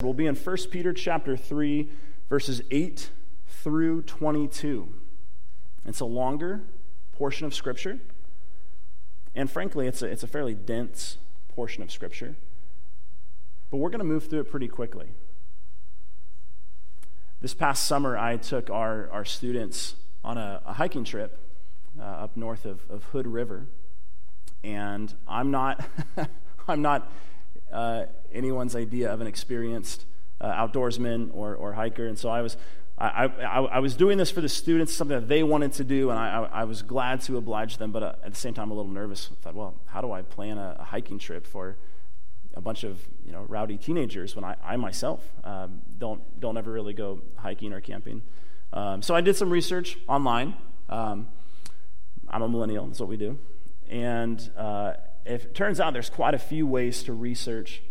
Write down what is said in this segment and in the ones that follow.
We'll be in 1 Peter chapter 3, verses 8 through 22. It's a longer portion of Scripture, and frankly, it's a, it's a fairly dense portion of Scripture. But we're going to move through it pretty quickly. This past summer, I took our, our students on a, a hiking trip uh, up north of, of Hood River. And I'm not, I'm not uh, anyone's idea of an experienced uh, outdoorsman or, or hiker. And so I was, I, I, I, was doing this for the students, something that they wanted to do, and I, I was glad to oblige them, but uh, at the same time, a little nervous. I thought, well, how do I plan a, a hiking trip for a bunch of you know rowdy teenagers when I, I myself um, don't don't ever really go hiking or camping? Um, so I did some research online. Um, I'm a millennial. That's what we do, and uh, it turns out there's quite a few ways to research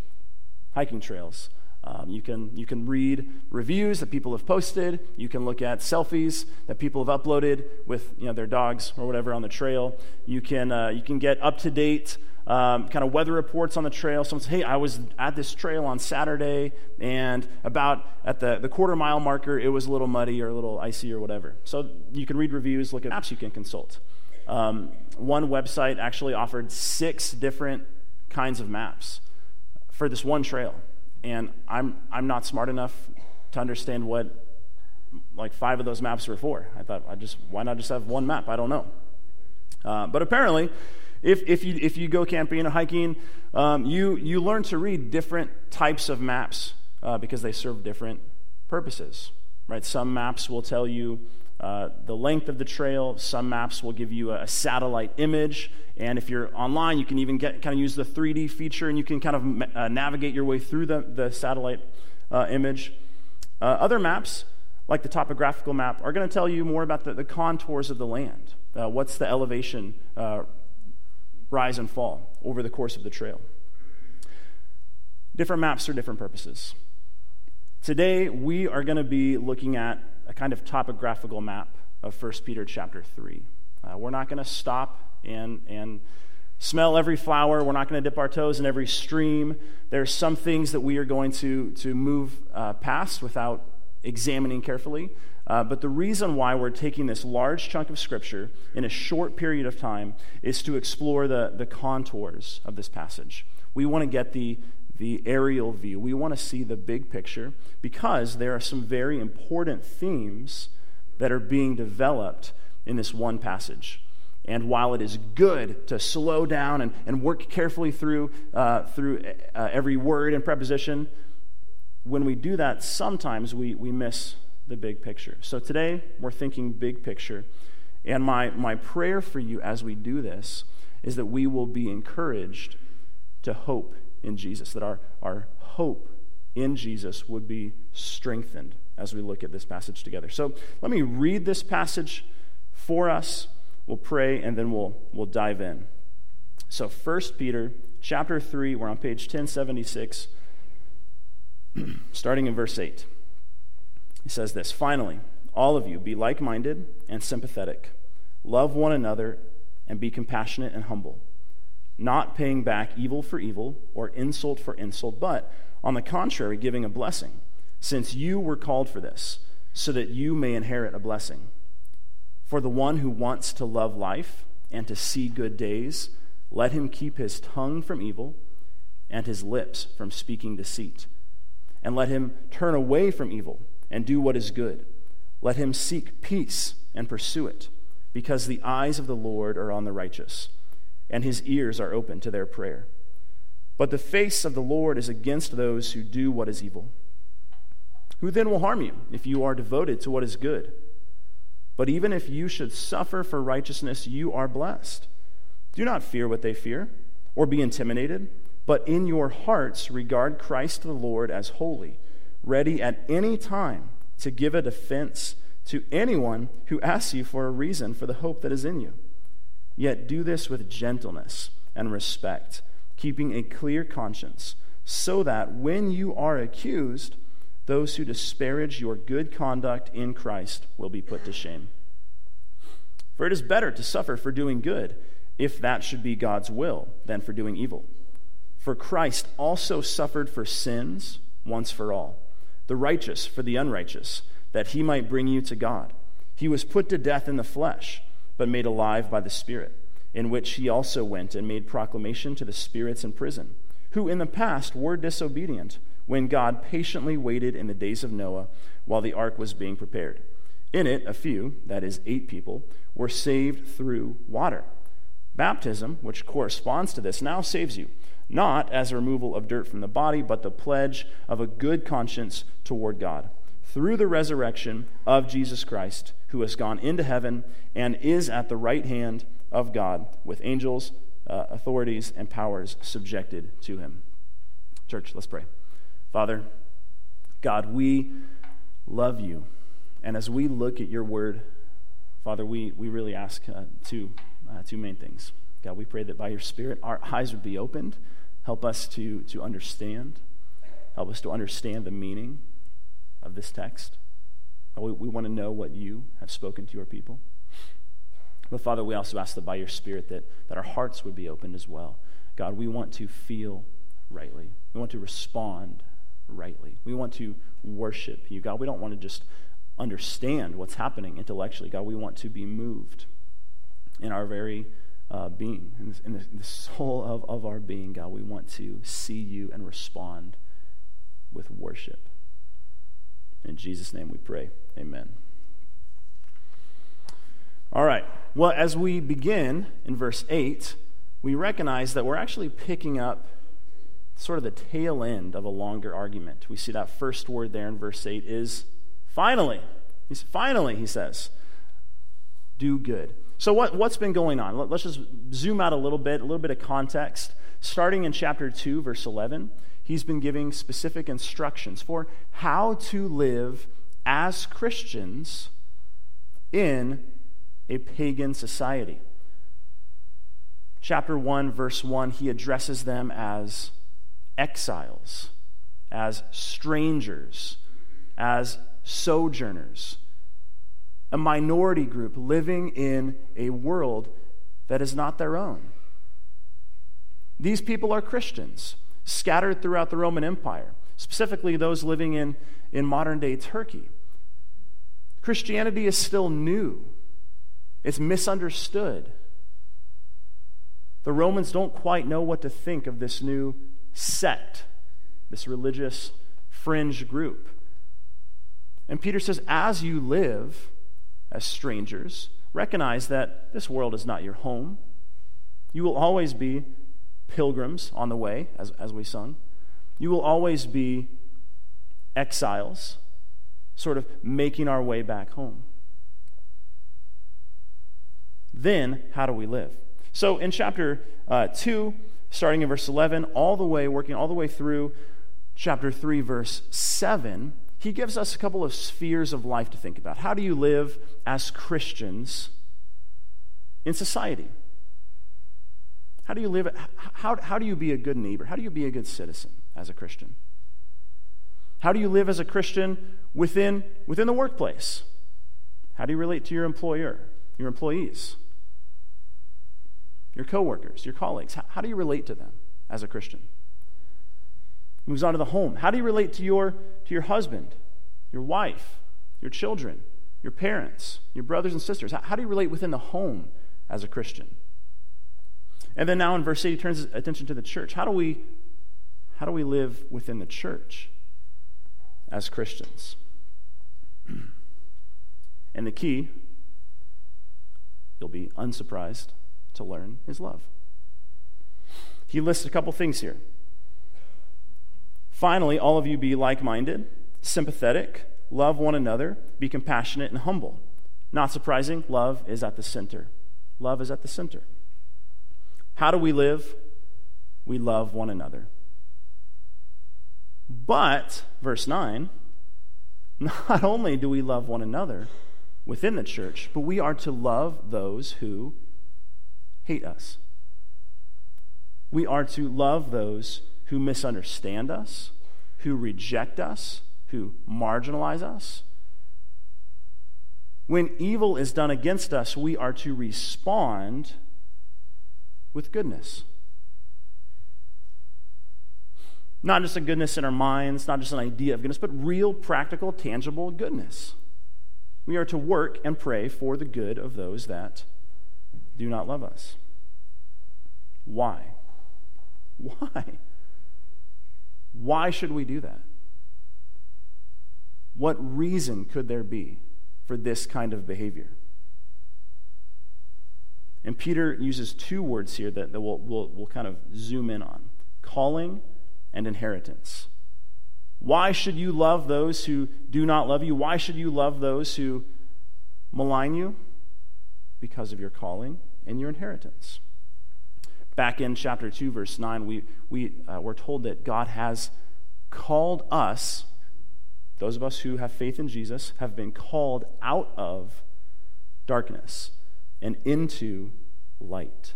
hiking trails. Um, you, can, you can read reviews that people have posted. You can look at selfies that people have uploaded with you know, their dogs or whatever on the trail. You can, uh, you can get up to date um, kind of weather reports on the trail. Someone says, hey, I was at this trail on Saturday, and about at the, the quarter mile marker, it was a little muddy or a little icy or whatever. So you can read reviews, look at apps you can consult. Um, one website actually offered six different kinds of maps for this one trail. And I'm, I'm not smart enough to understand what like five of those maps were for. I thought, I just, why not just have one map? I don't know. Uh, but apparently, if, if, you, if you go camping or hiking, um, you, you learn to read different types of maps uh, because they serve different purposes. Right? Some maps will tell you uh, the length of the trail. Some maps will give you a, a, satellite image. And if you're online, you can even get kind of use the 3D feature and you can kind of uh, navigate your way through the, the satellite uh, image. Uh, other maps, like the topographical map, are going to tell you more about the, the contours of the land. Uh, what's the elevation rise and fall over the course of the trail? Different maps for different purposes. Today, we are going to be looking at kind of topographical map of 1 Peter chapter 3. Uh, we're not going to stop and, and smell every flower. We're not going to dip our toes in every stream. There are some things that we are going to, to move uh, past without examining carefully. Uh, but the reason why we're taking this large chunk of Scripture in a short period of time is to explore the, the contours of this passage. We want to get the, the aerial view. We want to see the big picture because there are some very important themes that are being developed in this one passage. And while it is good to slow down and, and work carefully through, uh, through uh, every word and preposition, when we do that, sometimes we, we miss the big picture. So today, we're thinking big picture. And my, my prayer for you as we do this is that we will be encouraged to hope in Jesus, that our, our hope in Jesus would be strengthened as we look at this passage together. So let me read this passage for us. We'll pray and then we'll, we'll dive in. So 1 Peter chapter 3, we're on page 1076, starting in verse 8. He says this Finally, all of you be like minded and sympathetic, love one another, and be compassionate and humble not paying back evil for evil or insult for insult, but on the contrary, giving a blessing, since you were called for this, so that you may inherit a blessing. For the one who wants to love life and to see good days, let him keep his tongue from evil and his lips from speaking deceit. And let him turn away from evil and do what is good. Let him seek peace and pursue it, because the eyes of the Lord are on the righteous and his ears are open to their prayer. But the face of the Lord is against those who do what is evil. Who then will harm you if you are devoted to what is good? But even if you should suffer for righteousness, you are blessed. Do not fear what they fear, or be intimidated, but in your hearts regard Christ the Lord as holy, ready at any time to give a defense to anyone who asks you for a reason for the hope that is in you. Yet do this with gentleness and respect, keeping a clear conscience, so that when you are accused, those who disparage your good conduct in Christ will be put to shame. For it is better to suffer for doing good, if that should be God's will, than for doing evil. For Christ also suffered for sins once for all, the righteous for the unrighteous, that he might bring you to God. He was put to death in the flesh, but made alive by the Spirit, in which he also went and made proclamation to the spirits in prison, who in the past were disobedient, when God patiently waited in the days of Noah while the ark was being prepared. In it, a few, that is, eight people, were saved through water. Baptism, which corresponds to this, now saves you not as a removal of dirt from the body, but the pledge of a good conscience toward God, through the resurrection of Jesus Christ, who has gone into heaven and is at the right hand of God, with angels, uh, authorities, and powers subjected to him. Church, let's pray. Father, God, we love you. And as we look at your word, Father, we, we really ask uh, two, uh, two main things. God, we pray that by your Spirit, our eyes would be opened Help us to, to understand. Help us to understand the meaning of this text. We, we want to know what you have spoken to your people. But Father, we also ask that by your Spirit that, that our hearts would be opened as well. God, we want to feel rightly. We want to respond rightly. We want to worship you. God, we don't want to just understand what's happening intellectually. God, we want to be moved in our very uh, being, in, in the, in the soul of, of our being, God, we want to see you and respond with worship. In Jesus' name we pray. Amen. All right. Well, as we begin in verse 8, we recognize that we're actually picking up sort of the tail end of a longer argument. We see that first word there in verse 8 is finally. He's, finally, he says, do good. So, what, what's been going on? Let, us just zoom out a little bit, a little bit of context. Starting in chapter 2, verse 11, he's been giving specific instructions for how to live as Christians in a pagan society. Chapter 1, verse 1, he addresses them as exiles, as strangers, as sojourners a minority group living in a world that is not their own. These people are Christians scattered throughout the Roman Empire, specifically those living in, in modern day Turkey. Christianity is still new, it's misunderstood. The Romans don't quite know what to think of this new sect, this religious fringe group. And Peter says, as you live, as strangers. Recognize that this world is not your home. You will always be pilgrims on the way, as, as we sung. You will always be exiles, sort of making our way back home. Then, how do we live? So, in chapter uh, 2, starting in verse 11, all the way, working all the way through chapter 3, verse 7, he gives us a couple of spheres of life to think about. How do you live as Christians in society? How do you live? How, how do you be a good neighbor? How do you be a good citizen as a Christian? How do you live as a Christian within, within the workplace? How do you relate to your employer, your employees, your coworkers, your colleagues? How, how do you relate to them as a Christian? Moves on to the home. How do you relate to your, to your husband, your wife, your children, your parents, your brothers and sisters? How, how do you relate within the home as a Christian? And then now in verse 8, he turns his attention to the church. How do we, how do we live within the church as Christians? and the key, you'll be unsurprised to learn, is love. He lists a couple things here. Finally, all of you be like minded, sympathetic, love one another, be compassionate and humble. Not surprising, love is at the center. Love is at the center. How do we live? We love one another. But, verse 9, not only do we love one another within the church, but we are to love those who hate us. We are to love those who misunderstand us, who reject us, who marginalize us. When evil is done against us, we are to respond with goodness. Not just a goodness in our minds, not just an idea of goodness, but real, practical, tangible goodness. We are to work and pray for the good of those that do not love us. Why? Why? Why should we do that? What reason could there be for this kind of behavior? And Peter uses two words here that, that we'll, we'll, we'll kind of zoom in on calling and inheritance. Why should you love those who do not love you? Why should you love those who malign you? Because of your calling and your inheritance. Back in chapter 2, verse 9, we, we uh, were told that God has called us, those of us who have faith in Jesus, have been called out of darkness and into light.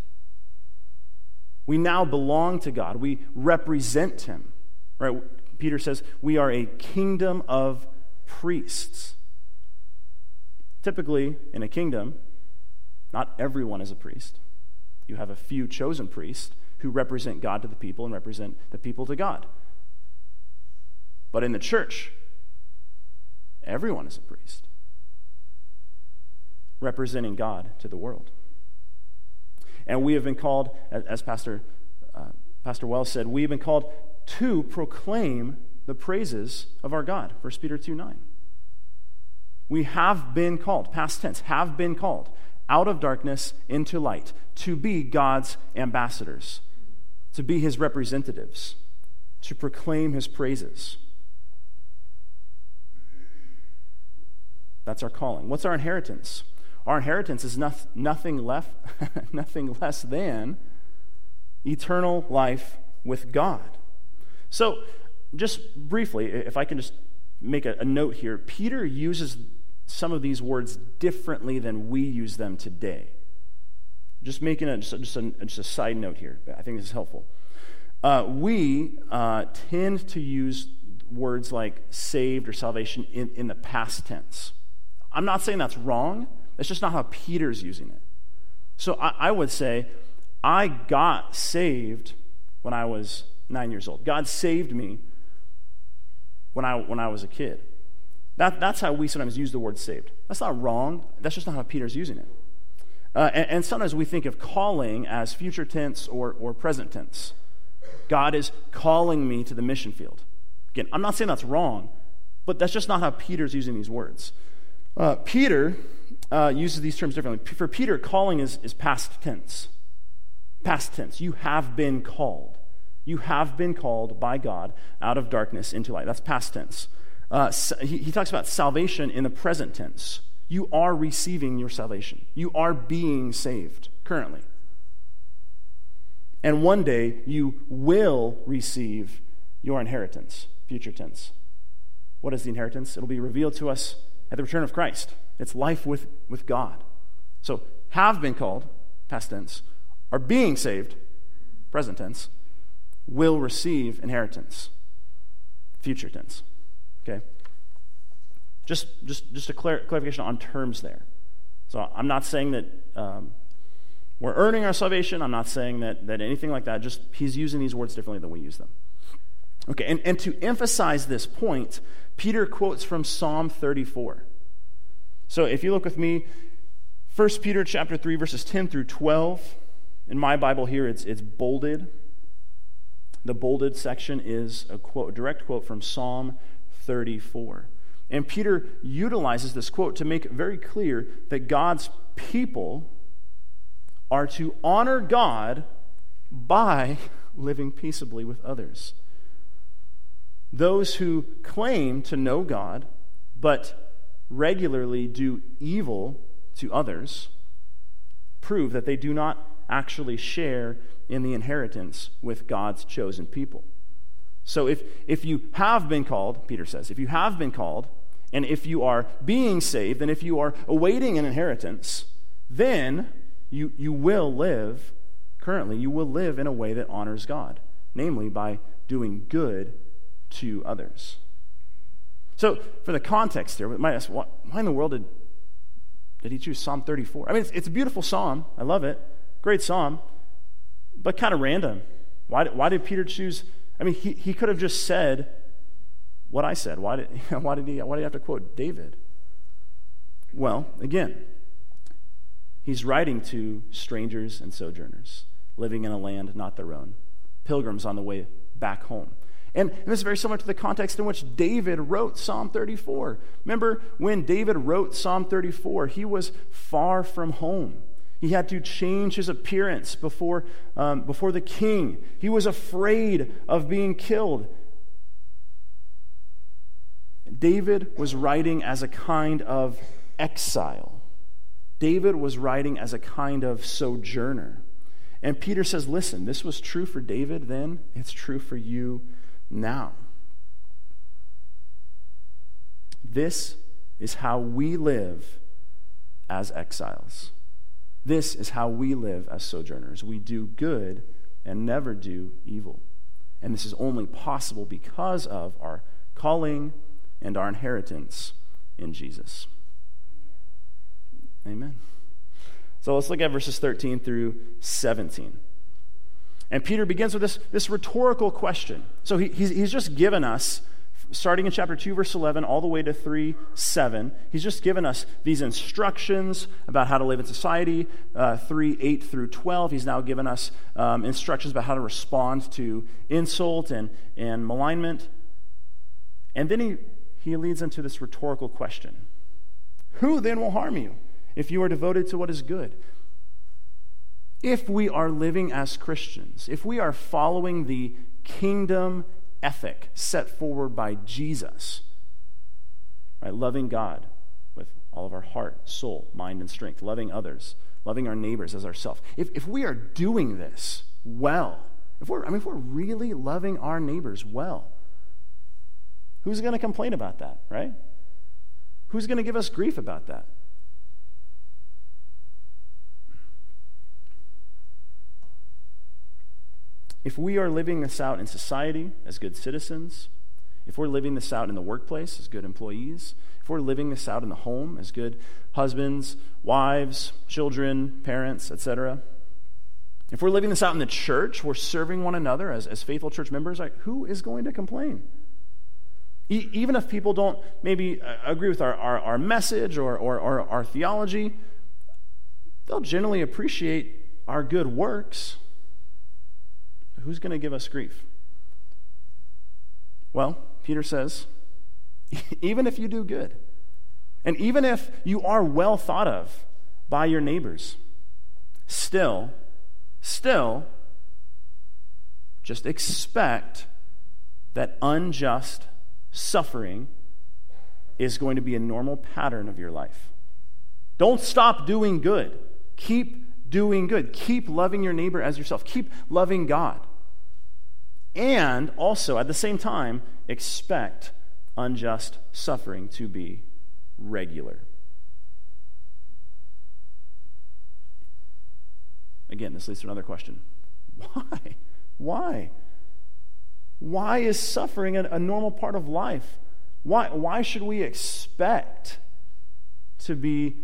We now belong to God. We represent Him. Right? Peter says we are a kingdom of priests. Typically, in a kingdom, not everyone is a priest. You have a few chosen priests who represent God to the people and represent the people to God. But in the church, everyone is a priest, representing God to the world. And we have been called, as Pastor, uh, Pastor Wells said, we have been called to proclaim the praises of our God. 1 Peter 2 9. We have been called, past tense, have been called out of darkness into light to be God's ambassadors, to be his representatives, to proclaim his praises. That's our calling. What's our inheritance? Our inheritance is nothing, nothing, left, nothing less than eternal life with God. So, just briefly, if I can just make a, a note here, Peter uses some of these words differently than we use them today. Just making a, just, a, just, a, just a side note here, I think this is helpful. Uh, we uh, tend to use words like saved or salvation in, in the past tense. I'm not saying that's wrong. That's just not how Peter's using it. So I, I would say, I got saved when I was nine years old. God saved me when I, when I was a kid. That, that's how we sometimes use the word saved. That's not wrong. That's just not how Peter's using it. Uh, and, and, sometimes we think of calling as future tense or, or present tense. God is calling me to the mission field. Again, I'm not saying that's wrong, but that's just not how Peter's using these words. Uh, Peter uh, uses these terms differently. For Peter, calling is, is past tense. Past tense. You have been called. You have been called by God out of darkness into light. That's past tense. Uh, he, he talks about salvation in the present tense. You are receiving your salvation, you are being saved currently. And one day you will receive your inheritance, future tense. What is the inheritance? It'll be revealed to us at the return of Christ. It's life with, with God. So, have been called, past tense, are being saved, present tense, will receive inheritance, future tense. Okay? Just, just, just a clar- clarification on terms there. So, I'm not saying that um, we're earning our salvation. I'm not saying that, that anything like that. Just he's using these words differently than we use them. Okay, and, and to emphasize this point, Peter quotes from Psalm 34. So if you look with me, 1 Peter chapter 3, verses 10 through 12. In my Bible here, it's, it's bolded. The bolded section is a, quote, direct quote from Psalm 34. And Peter utilizes this quote to make very clear that God's people are to honor God by living peaceably with others. Those who claim to know God, but regularly do evil to others prove that they do not actually share in the inheritance with God's chosen people. So if, if you have been called, Peter says, if you have been called, and if you are being saved, and if you are awaiting an inheritance, then you, you will live, currently, you will live in a way that honors God, namely by doing good to others. So, for the context here, might ask, why, in the world did, did he choose Psalm 34? I mean, it's, it's a beautiful psalm. I love it. Great psalm, but kind of random. Why, why did Peter choose? I mean, he, he could have just said what I said. Why did, why, did he, why did he have to quote David? Well, again, he's writing to strangers and sojourners living in a land not their own, pilgrims on the way back home. And, this is very similar to the context in which David wrote Psalm 34. Remember when David wrote Psalm 34, he was far from home. He had to change his appearance before, um, before the king. He was afraid of being killed. David was writing as a kind of exile. David was writing as a kind of sojourner. And Peter says, listen, this was true for David then, it's true for you now. This is how we live as exiles. This is how we live as sojourners. We do good and never do evil. And this is only possible because of our calling and our inheritance in Jesus. Amen. So let's look at verses 13 through 17. And Peter begins with this, this rhetorical question. So he, he's, he's just given us, starting in chapter 2, verse 11, all the way to 3 7, he's just given us these instructions about how to live in society. Uh, 3 8 through 12, he's now given us um, instructions about how to respond to insult and, and malignment. And then he, he leads into this rhetorical question Who then will harm you if you are devoted to what is good? If we are living as Christians, if we are following the kingdom ethic set forward by Jesus, right, loving God with all of our heart, soul, mind, and strength, loving others, loving our neighbors as ourselves, if, if we are doing this well, if we're, I mean, if we're really loving our neighbors well, who's going to complain about that, right? Who's going to give us grief about that? If we are living this out in society as good citizens, if we're living this out in the workplace as good employees, if we're living this out in the home as good husbands, wives, children, parents, etc., if we're living this out in the church, we're serving one another as, as faithful church members, who is going to complain? Even if people don't maybe uh, agree with our, our, our message or, or, or our theology, they'll generally appreciate our good works who's going to give us grief? Well, Peter says, even if you do good, and even if you are well thought of by your neighbors, still, still, just expect that unjust suffering is going to be a normal pattern of your life. Don't stop doing good. Keep doing good. Keep loving your neighbor as yourself. Keep loving God and also at the same time expect unjust suffering to be regular. Again, this leads to another question. Why? Why? Why is suffering a, a normal part of life? Why, why should we expect to be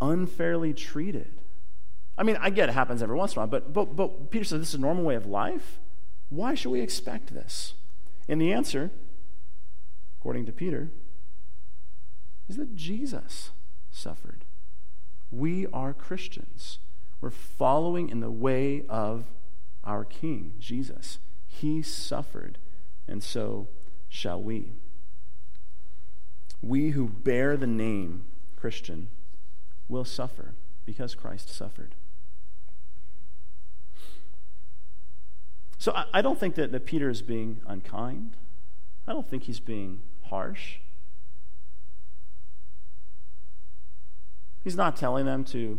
unfairly treated? I mean, I get it happens every once in a while, but, but, but Peter said this is a normal way of life. Why should we expect this? And the answer, according to Peter, is that Jesus suffered. We are Christians. We're following in the way of our King, Jesus. He suffered, and so shall we. We who bear the name Christian will suffer because Christ suffered. So I, I don't think that, that Peter is being unkind. I don't think he's being harsh. He's not telling them to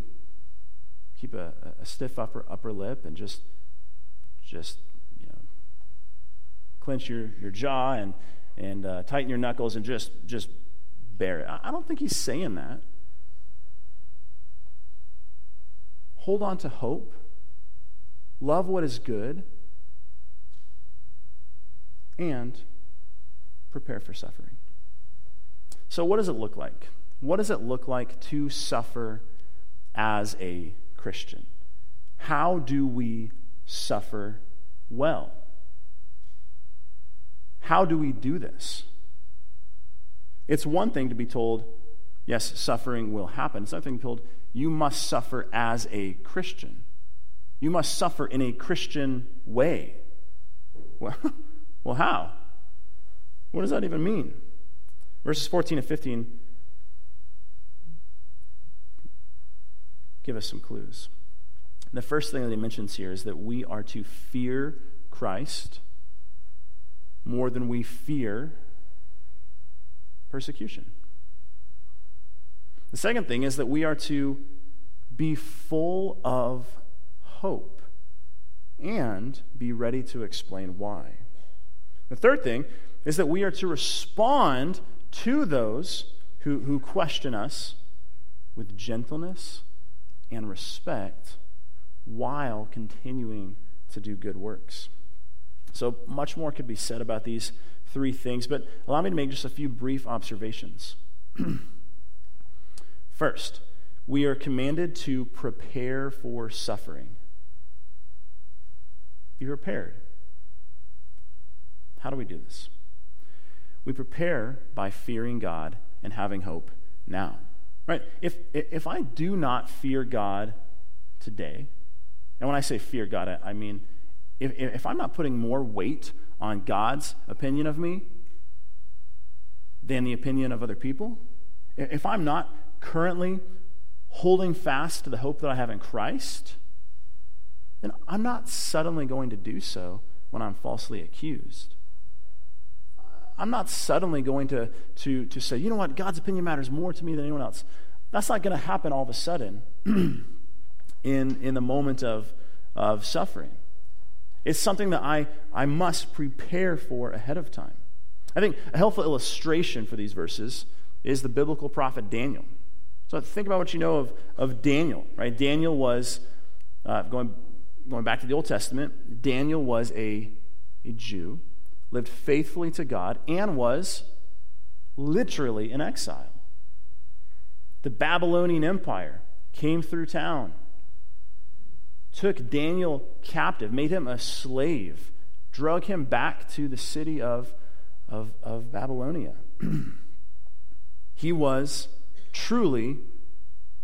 keep a, a stiff upper upper lip and just just you know clench your, your jaw and and uh, tighten your knuckles and just just bear it. I don't think he's saying that. Hold on to hope. Love what is good and prepare for suffering. So, what does it look like? What does it look like to suffer as a Christian? How do we suffer well? how do we do this? It's one thing to be told, yes, suffering will happen. It's another thing to be told, you must suffer as a Christian. You must suffer in a Christian way. Well, well how? What does that even mean? Verses 14 and 15 give us some clues. The first thing that he mentions here is that we are to fear Christ more than we fear persecution. The second thing is that we are to be full of hope and be ready to explain why. The third thing is that we are to respond to those who, who question us with gentleness and respect while continuing to do good works. So much more could be said about these three things, but allow me to make just a few brief observations. First, we are commanded to prepare for suffering. Be prepared. How do we do this? We prepare by fearing God and having hope now. Right? If, if I do not fear God today, and when I say fear God, I, mean if, if I'm not putting more weight on God's opinion of me than the opinion of other people, if I'm not currently holding fast to the hope that I have in Christ, then I'm not suddenly going to do so when I'm falsely accused. I'm not suddenly going to, to, to say, you know what, God's opinion matters more to me than anyone else. That's not going to happen all of a sudden in, in the moment of, of suffering. It's something that I, I must prepare for ahead of time. I think a helpful illustration for these verses is the biblical prophet Daniel. So think about what you know of, of Daniel, right? Daniel was, uh, going, going back to the Old Testament, Daniel was a, a Jew, lived faithfully to God, and was literally in exile. The Babylonian Empire came through town, took Daniel captive, made him a slave, drug him back to the city of, of, of Babylonia. he was truly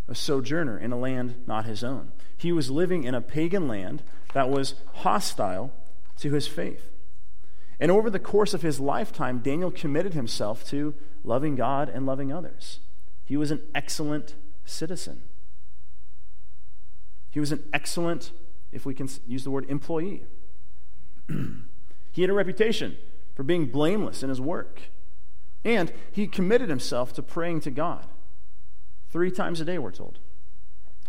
a sojourner in a land not his own. He was living in a pagan land that was hostile to his faith. And over the course of his lifetime, Daniel committed himself to loving God and loving others. He was an excellent citizen. He was an excellent, if we can use the word, employee. he had a reputation for being blameless in his work. And he committed himself to praying to God. Three times a day, we're told.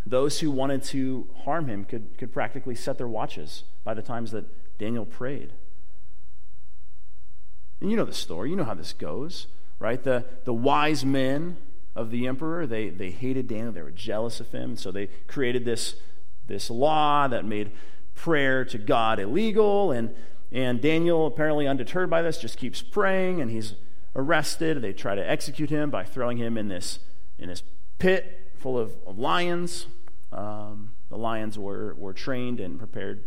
Those who wanted to harm him could, could practically set their watches by the times that Daniel prayed. And you know the story, you know how this goes, right? The, the wise men of the emperor, they, they hated Daniel, they were jealous of him, and so they created this, this law that made prayer to God illegal. And, and Daniel, apparently undeterred by this, just keeps praying, and he's arrested. They try to execute him by throwing him in this, in this pit full of, of lions. Um, the lions were, were trained and prepared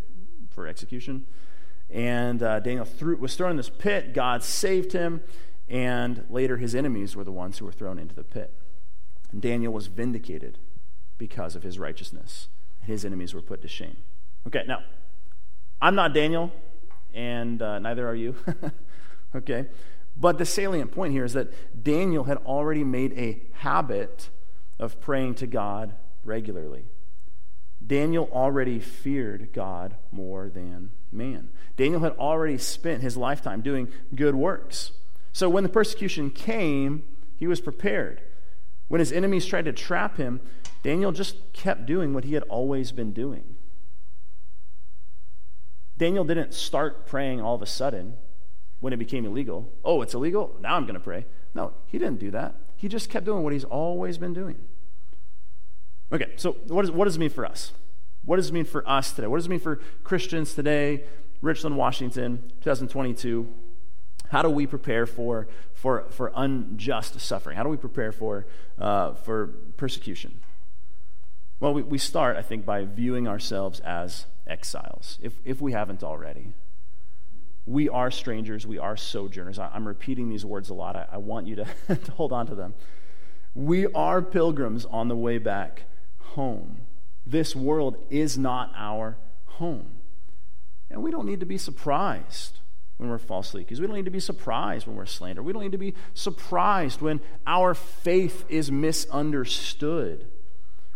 for execution. And uh, Daniel threw, was thrown in this pit. God saved him. And later, his enemies were the ones who were thrown into the pit. And Daniel was vindicated because of his righteousness. His enemies were put to shame. Okay, now, I'm not Daniel, and uh, neither are you. okay? But the salient point here is that Daniel had already made a habit of praying to God regularly. Daniel already feared God more than man. Daniel had already spent his lifetime doing good works. So when the persecution came, he was prepared. When his enemies tried to trap him, Daniel just kept doing what he had always been doing. Daniel didn't start praying all of a sudden when it became illegal. Oh, it's illegal? Now I'm going to pray. No, he didn't do that. He just kept doing what he's always been doing. Okay, so what, is, what does it mean for us? What does it mean for us today? What does it mean for Christians today, Richland, Washington, 2022? How do we prepare for, for, for unjust suffering? How do we prepare for, uh, for persecution? Well, we, we start, I think, by viewing ourselves as exiles, if, if we haven't already. We are strangers. We are sojourners. I, am repeating these words a lot. I, I want you to, to hold on to them. We are pilgrims on the way back home. This world is not our home. And we don't need to be surprised when we're falsely accused. We don't need to be surprised when we're slandered. We don't need to be surprised when our faith is misunderstood.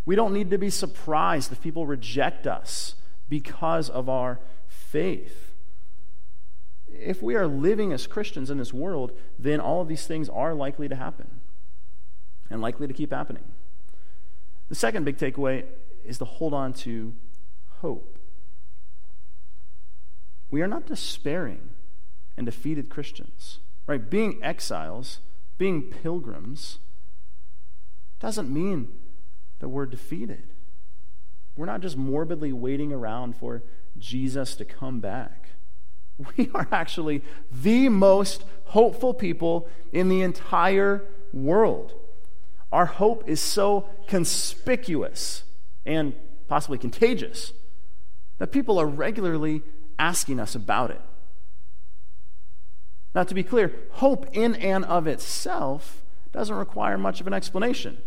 We don't need to be surprised if people reject us because of our faith. If we are living as Christians in this world, then all of these things are likely to happen and likely to keep happening. The second big takeaway is to hold on to hope. We are not despairing and defeated Christians, right? Being exiles, being pilgrims, doesn't mean that we're defeated. We're not just morbidly waiting around for Jesus to come back. We are actually the most hopeful people in the entire world. Our hope is so conspicuous and possibly contagious that people are regularly asking us about it. Now, to be clear, hope in and of itself doesn't require much of an explanation.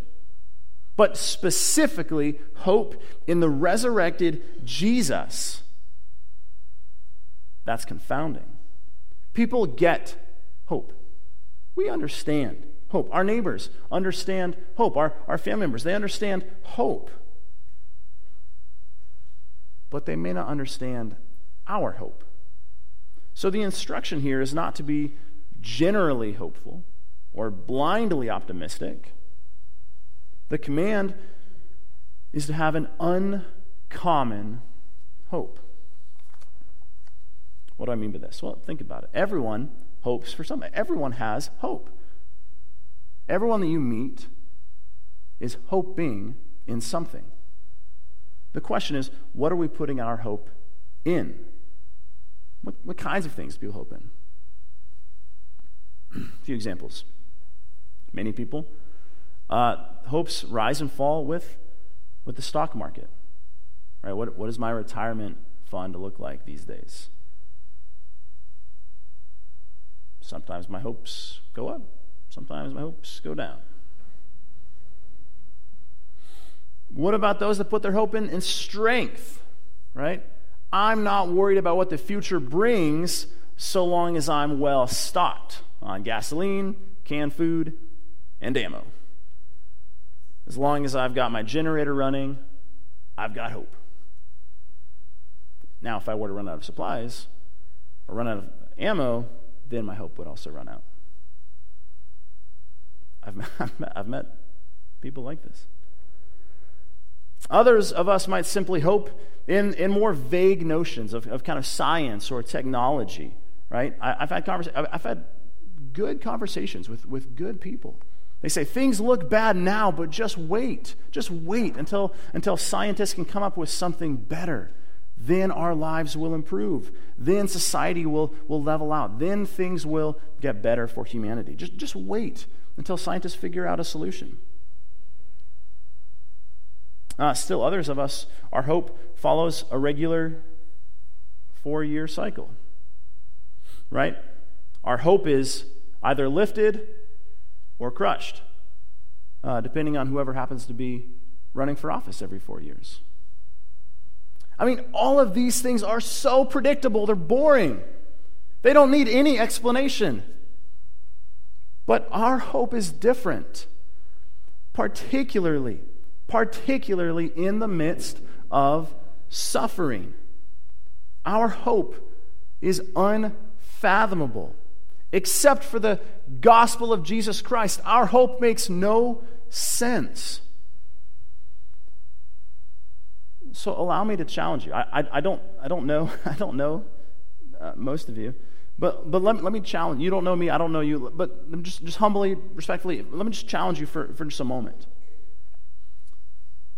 But specifically, hope in the resurrected Jesus. That's confounding. People get hope. We understand hope. Our neighbors understand hope. Our, our family members, they understand hope. But they may not understand our hope. So the instruction here is not to be generally hopeful or blindly optimistic. The command is to have an uncommon hope. What do I mean by this? Well, think about it. Everyone hopes for something, everyone has hope. Everyone that you meet is hoping in something. The question is, what are we putting our hope in? What, what kinds of things do you hope in? A few examples. Many people, uh, hopes rise and fall with, with the stock market. Right? What, what does my retirement fund look like these days? Sometimes my hopes go up, sometimes my hopes go down. What about those that put their hope in, in strength? Right? I'm not worried about what the future brings so long as I'm well stocked on gasoline, canned food, and ammo. As long as I've got my generator running, I've got hope. Now, if I were to run out of supplies or run out of ammo, then my hope would also run out. I've, I've met people like this. Others of us might simply hope in, in more vague notions of, of kind of science or technology, right? I, have had conversa- I've had good conversations with, with good people. They say things look bad now, but just wait. Just wait until, until scientists can come up with something better. Then our lives will improve. Then society will, will level out. Then things will get better for humanity. Just, just wait until scientists figure out a solution. Uh, still, others of us, our hope follows a regular four year cycle, right? Our hope is either lifted or crushed, uh, depending on whoever happens to be running for office every four years. I mean, all of these things are so predictable, they're boring. They don't need any explanation. But our hope is different, particularly particularly in the midst of suffering. Our hope is unfathomable. Except for the gospel of Jesus Christ, our hope makes no sense. So allow me to challenge you. I, I, I don't, I don't know, I don't know uh, most of you, but, but let, me, let me challenge you. don't know me, I don't know you, but just, just humbly, respectfully, let me just challenge you for, for just a moment.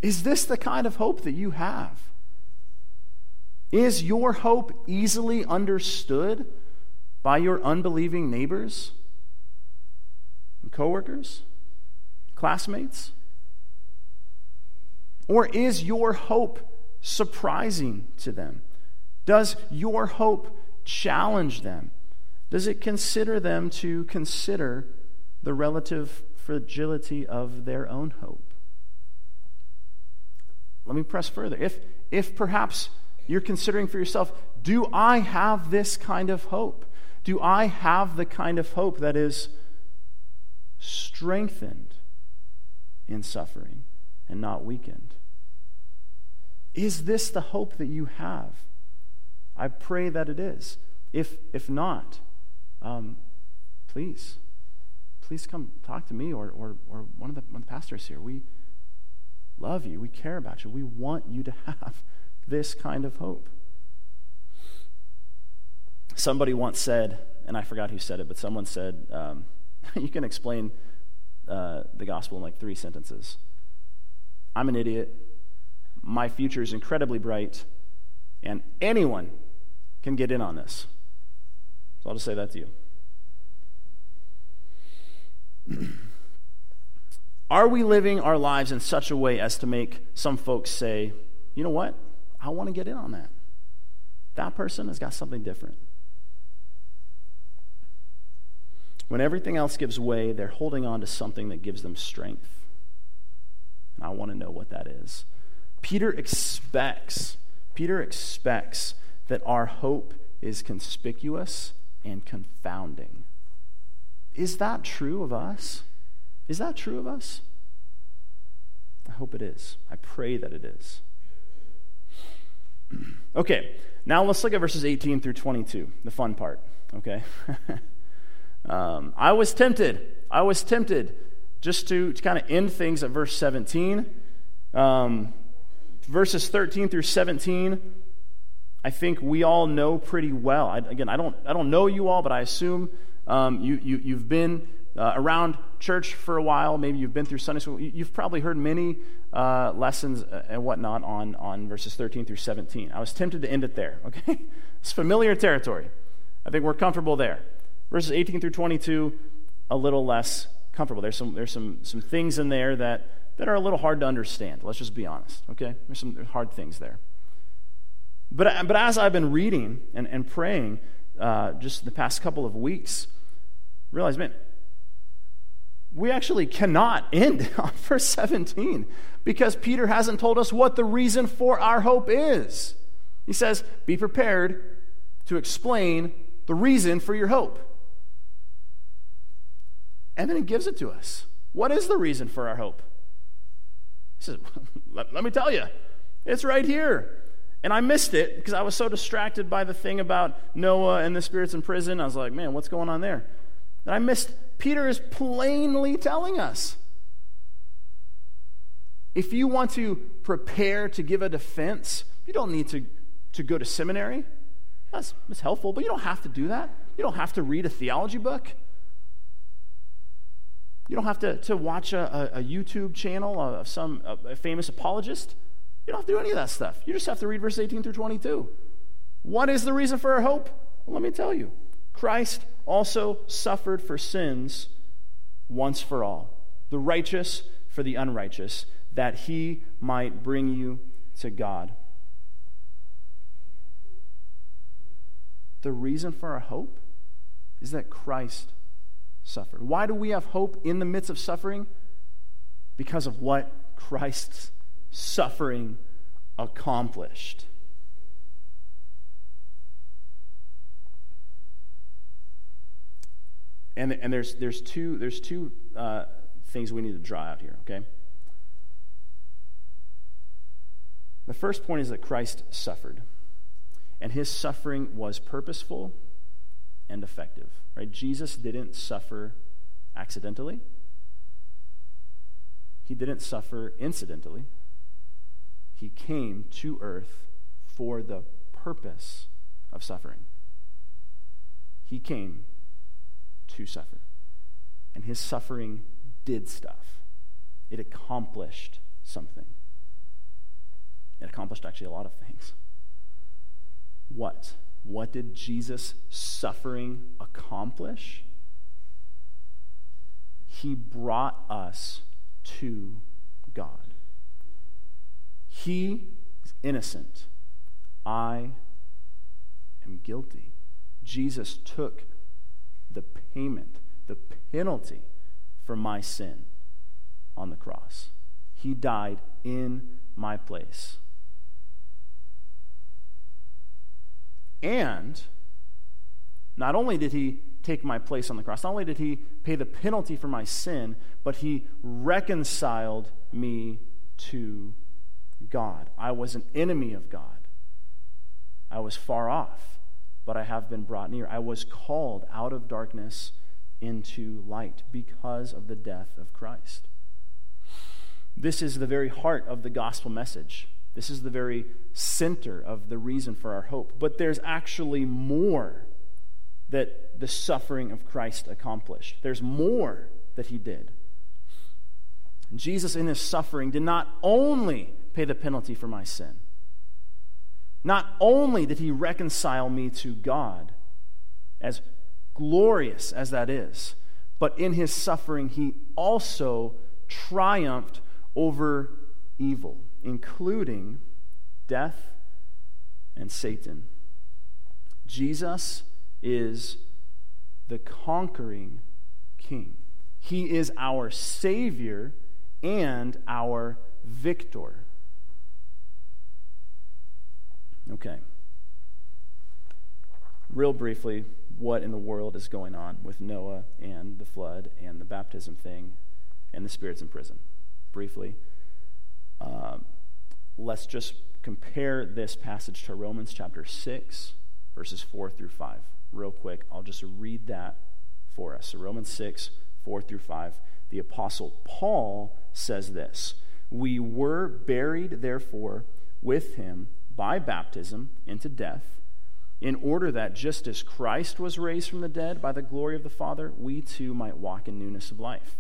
Is this the kind of hope that you have? Is your hope easily understood by your unbelieving neighbors coworkers, classmates? Or is your hope surprising to them? Does your hope challenge them? Does it consider them to consider the relative fragility of their own hope? Let me press further. If, if perhaps you're considering for yourself, do I have this kind of hope? Do I have the kind of hope that is strengthened in suffering and not weakened? Is this the hope that you have? I pray that it is. If, if not, um, please, please come talk to me or, or, or one, of the, one of the pastors here. We love you. We care about you. We want you to have this kind of hope. Somebody once said, and I forgot who said it, but someone said, um, you can explain uh, the gospel in like three sentences. I'm an idiot. My future is incredibly bright, and anyone can get in on this. So I'll just say that to you. Are we living our lives in such a way as to make some folks say, you know what? I want to get in on that. That person has got something different. When everything else gives way, they're holding on to something that gives them strength. And I want to know what that is. Peter expects, Peter expects that our hope is conspicuous and confounding. Is that true of us? Is that true of us? I hope it is. I pray that it is. okay, now let's look at verses 18 through 22, the fun part, okay? Um, I was tempted. I was tempted just to, to kind of end things at verse 17. Um, verses 13 through 17, I think we all know pretty well. I, again, I don't, I don't know you all, but I assume um, you, you, you've been uh, around church for a while. Maybe you've been through Sunday school. You've probably heard many uh, lessons uh, and whatnot on, on verses 13 through 17. I was tempted to end it there, okay? It's familiar territory. I think we're comfortable there. Verses 18 through 22, a little less comfortable. There's some, there's some, some things in there that, that are a little hard to understand. Let's just be honest, okay? There's some hard things there. But, but as I've been reading and, and praying uh, just the past couple of weeks, realize, man, we actually cannot end on verse 17 because Peter hasn't told us what the reason for our hope is. He says, Be prepared to explain the reason for your hope. And then he gives it to us. What is the reason for our hope? He says, let me tell you, it's right here. And I missed it because I was so distracted by the thing about Noah and the spirits in prison. I was like, man, what's going on there? And I missed, Peter is plainly telling us. If you want to prepare to give a defense, you don't need to, to go to seminary. That's, that's helpful, but you don't have to do that. You don't have to read a theology book. You don't have to, to watch a, a, a YouTube channel of some a, a famous apologist. You don't have to do any of that stuff. You just have to read verse 18 through 22. What is the reason for our hope? Well, let me tell you. Christ also suffered for sins once for all, the righteous for the unrighteous, that he might bring you to God. The reason for our hope is that Christ suffered. Why do we have hope in the midst of suffering? Because of what Christ's suffering accomplished. And, and there's, there's two, there's two uh, things we need to draw out here, okay? The first point is that Christ suffered, and his suffering was purposeful and effective. Right? Jesus didn't suffer accidentally. He didn't suffer incidentally. He came to earth for the purpose of suffering. He came to suffer. And his suffering did stuff. It accomplished something. It accomplished actually a lot of things. What? What did Jesus' suffering accomplish? He brought us to God. He is innocent. I am guilty. Jesus took the payment, the penalty for my sin on the cross. He died in my place. And not only did he take my place on the cross, not only did he pay the penalty for my sin, but he reconciled me to God. I was an enemy of God. I was far off, but I have been brought near. I was called out of darkness into light because of the death of Christ. This is the very heart of the gospel message. This is the very center of the reason for our hope. But there's actually more that the suffering of Christ accomplished. There's more that he did. Jesus, in his suffering, did not only pay the penalty for my sin, not only did he reconcile me to God, as glorious as that is, but in his suffering, he also triumphed over evil, including death and Satan. Jesus is the conquering king. He is our Savior and our victor. Okay. Real briefly, what in the world is going on with Noah and the flood and the baptism thing and the spirits in prison? Briefly, um, let's just compare this passage to Romans chapter 6, verses 4 through 5. Real quick, I'll just read that for us. So, Romans 6, 4 through 5. The Apostle Paul says this We were buried, therefore, with him by baptism into death, in order that just as Christ was raised from the dead by the glory of the Father, we too might walk in newness of life.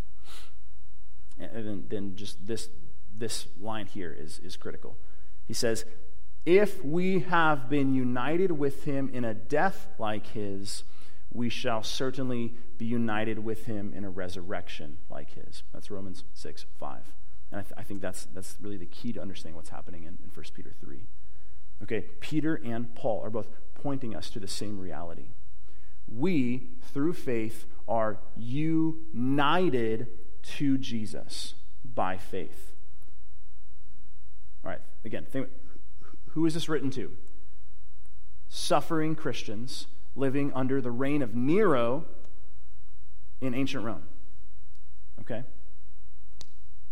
And then, then just this, this line here is, is critical. He says, If we have been united with him in a death like his, we shall certainly be united with him in a resurrection like his. That's Romans 6 5. And I, th- I think that's, that's really the key to understanding what's happening in, in 1 Peter 3. Okay, Peter and Paul are both pointing us to the same reality. We, through faith, are united to Jesus by faith. All right, again, think, who is this written to? Suffering Christians living under the reign of Nero in ancient Rome. Okay?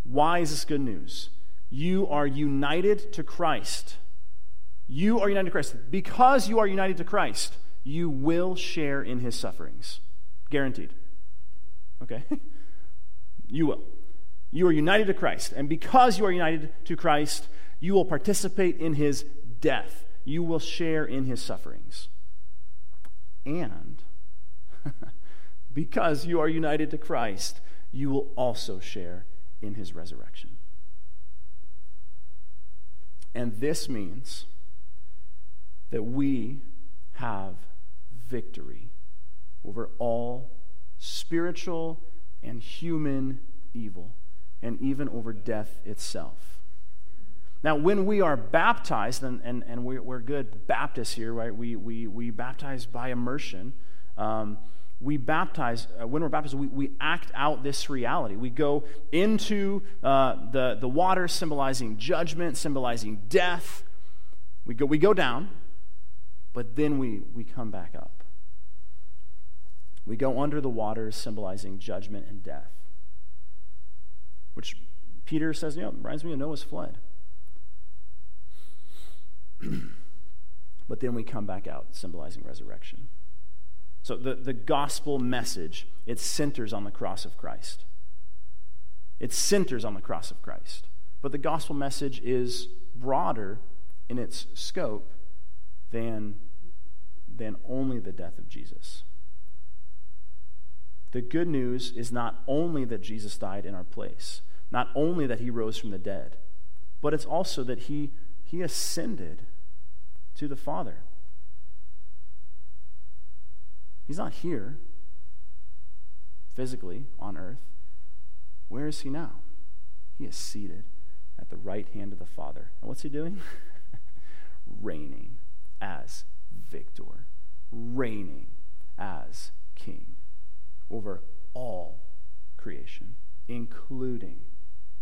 Why is this good news? You are united to Christ you are united to Christ. Because you are united to Christ, you will share in his sufferings. Guaranteed. Okay? you will. You are united to Christ. And because you are united to Christ, you will participate in his death. You will share in his sufferings. And because you are united to Christ, you will also share in his resurrection. And this means that we have victory over all spiritual and human evil, and even over death itself. Now, when we are baptized, and, and, and we're, we're good Baptists here, right? We, we, we baptize by immersion. Um, we baptize, uh, when we're baptized, we, we act out this reality. We go into uh, the, the water, symbolizing judgment, symbolizing death. We go, we go down, but then we, we come back up. We go under the waters, symbolizing judgment and death, which Peter says, you know, reminds me of Noah's flood. but then we come back out, symbolizing resurrection. So the, the gospel message, it centers on the cross of Christ. It centers on the cross of Christ. But the gospel message is broader in its scope than than only the death of Jesus. The good news is not only that Jesus died in our place, not only that he rose from the dead, but it's also that he, he ascended to the Father. He's not here physically on earth. Where is he now? He is seated at the right hand of the Father. And what's he doing? Reigning as victor reigning as king over all creation, including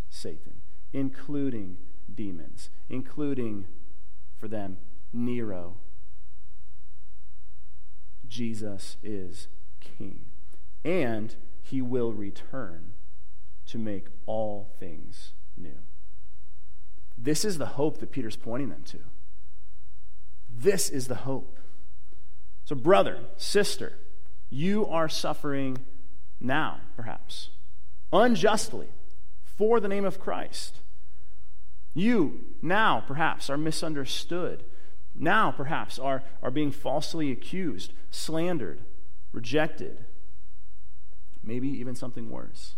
Satan, including demons, including, for them, Nero. Jesus is king. And he will return to make all things new. This is the hope that Peter's pointing them to. This is the hope. So, brother, sister, you are suffering now, perhaps, unjustly, for the name of Christ. You now, perhaps, are misunderstood. Now, perhaps, are, are being falsely accused, slandered, rejected, maybe even something worse.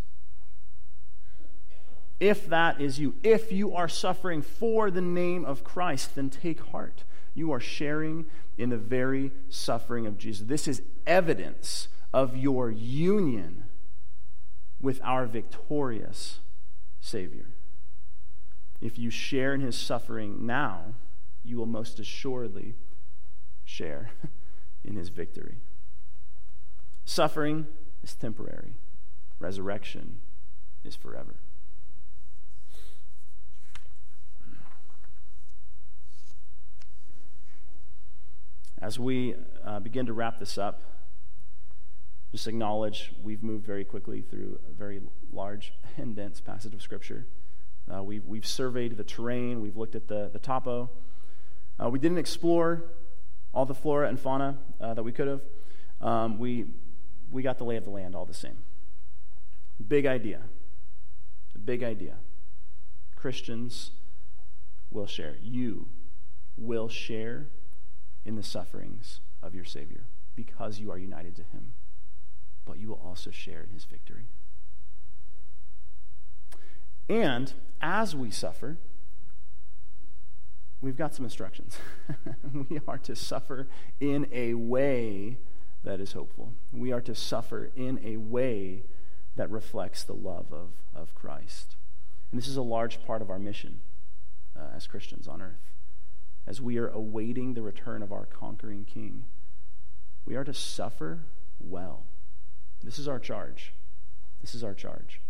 If that is you, if you are suffering for the name of Christ, then take heart. You are sharing in the very suffering of Jesus. This is evidence of your union with our victorious Savior. If you share in his suffering now, you will most assuredly share in his victory. Suffering is temporary, resurrection is forever. As we uh, begin to wrap this up, just acknowledge we've moved very quickly through a very large and dense passage of Scripture. Uh, we've, we've surveyed the terrain, we've looked at the, the topo. Uh, we didn't explore all the flora and fauna uh, that we could have. Um, we, we got the lay of the land all the same. Big idea. Big idea. Christians will share. You will share in the sufferings of your Savior because you are united to Him, but you will also share in His victory. And as we suffer, we've got some instructions. we are to suffer in a way that is hopeful. We are to suffer in a way that reflects the love of, of Christ. And this is a large part of our mission uh, as Christians on earth as we are awaiting the return of our conquering king. We are to suffer well. This is our charge. This is our charge.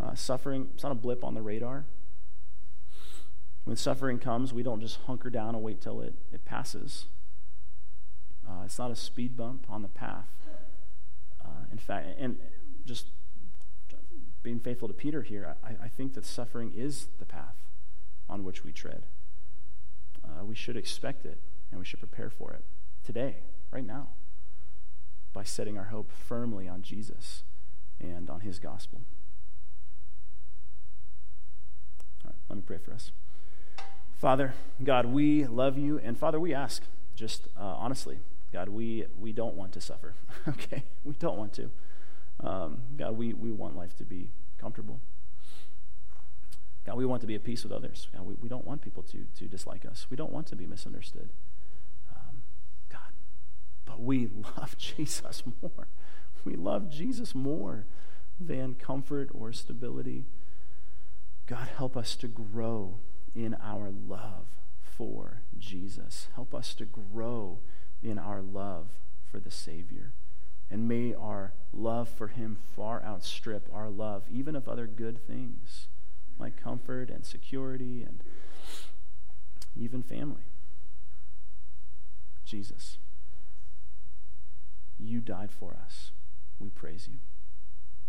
Uh, suffering, it's not a blip on the radar. When suffering comes, we don't just hunker down and wait till it, it passes. Uh, it's not a speed bump on the path. Uh, in fact, and just being faithful to Peter here, I, I think that suffering is the path on which we tread uh, we should expect it and we should prepare for it today, right now, by setting our hope firmly on Jesus and on his gospel. All right, let me pray for us. Father, God, we love you, and Father, we ask, just uh, honestly, God, we, we don't want to suffer, okay? We don't want to. Um, God, we, we want life to be comfortable. God, we want to be at peace with others. God, we, we don't want people to, to dislike us. We don't want to be misunderstood. Um, God, but we love Jesus more. We love Jesus more than comfort or stability. God, help us to grow in our love for Jesus. Help us to grow in our love for the Savior. And may our love for Him far outstrip our love, even of other good things like comfort and security and even family. Jesus, you died for us. We praise you.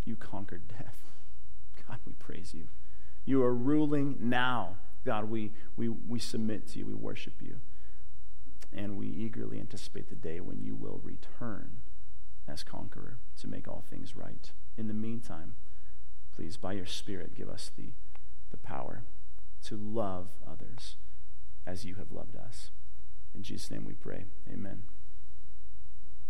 You conquered death. God, we praise you. You are ruling now. God, we, we, we submit to you. We worship you. And we eagerly anticipate the day when you will return as conqueror to make all things right. In the meantime, please, by your Spirit, give us the the power to love others as you have loved us. In Jesus' name we pray. Amen.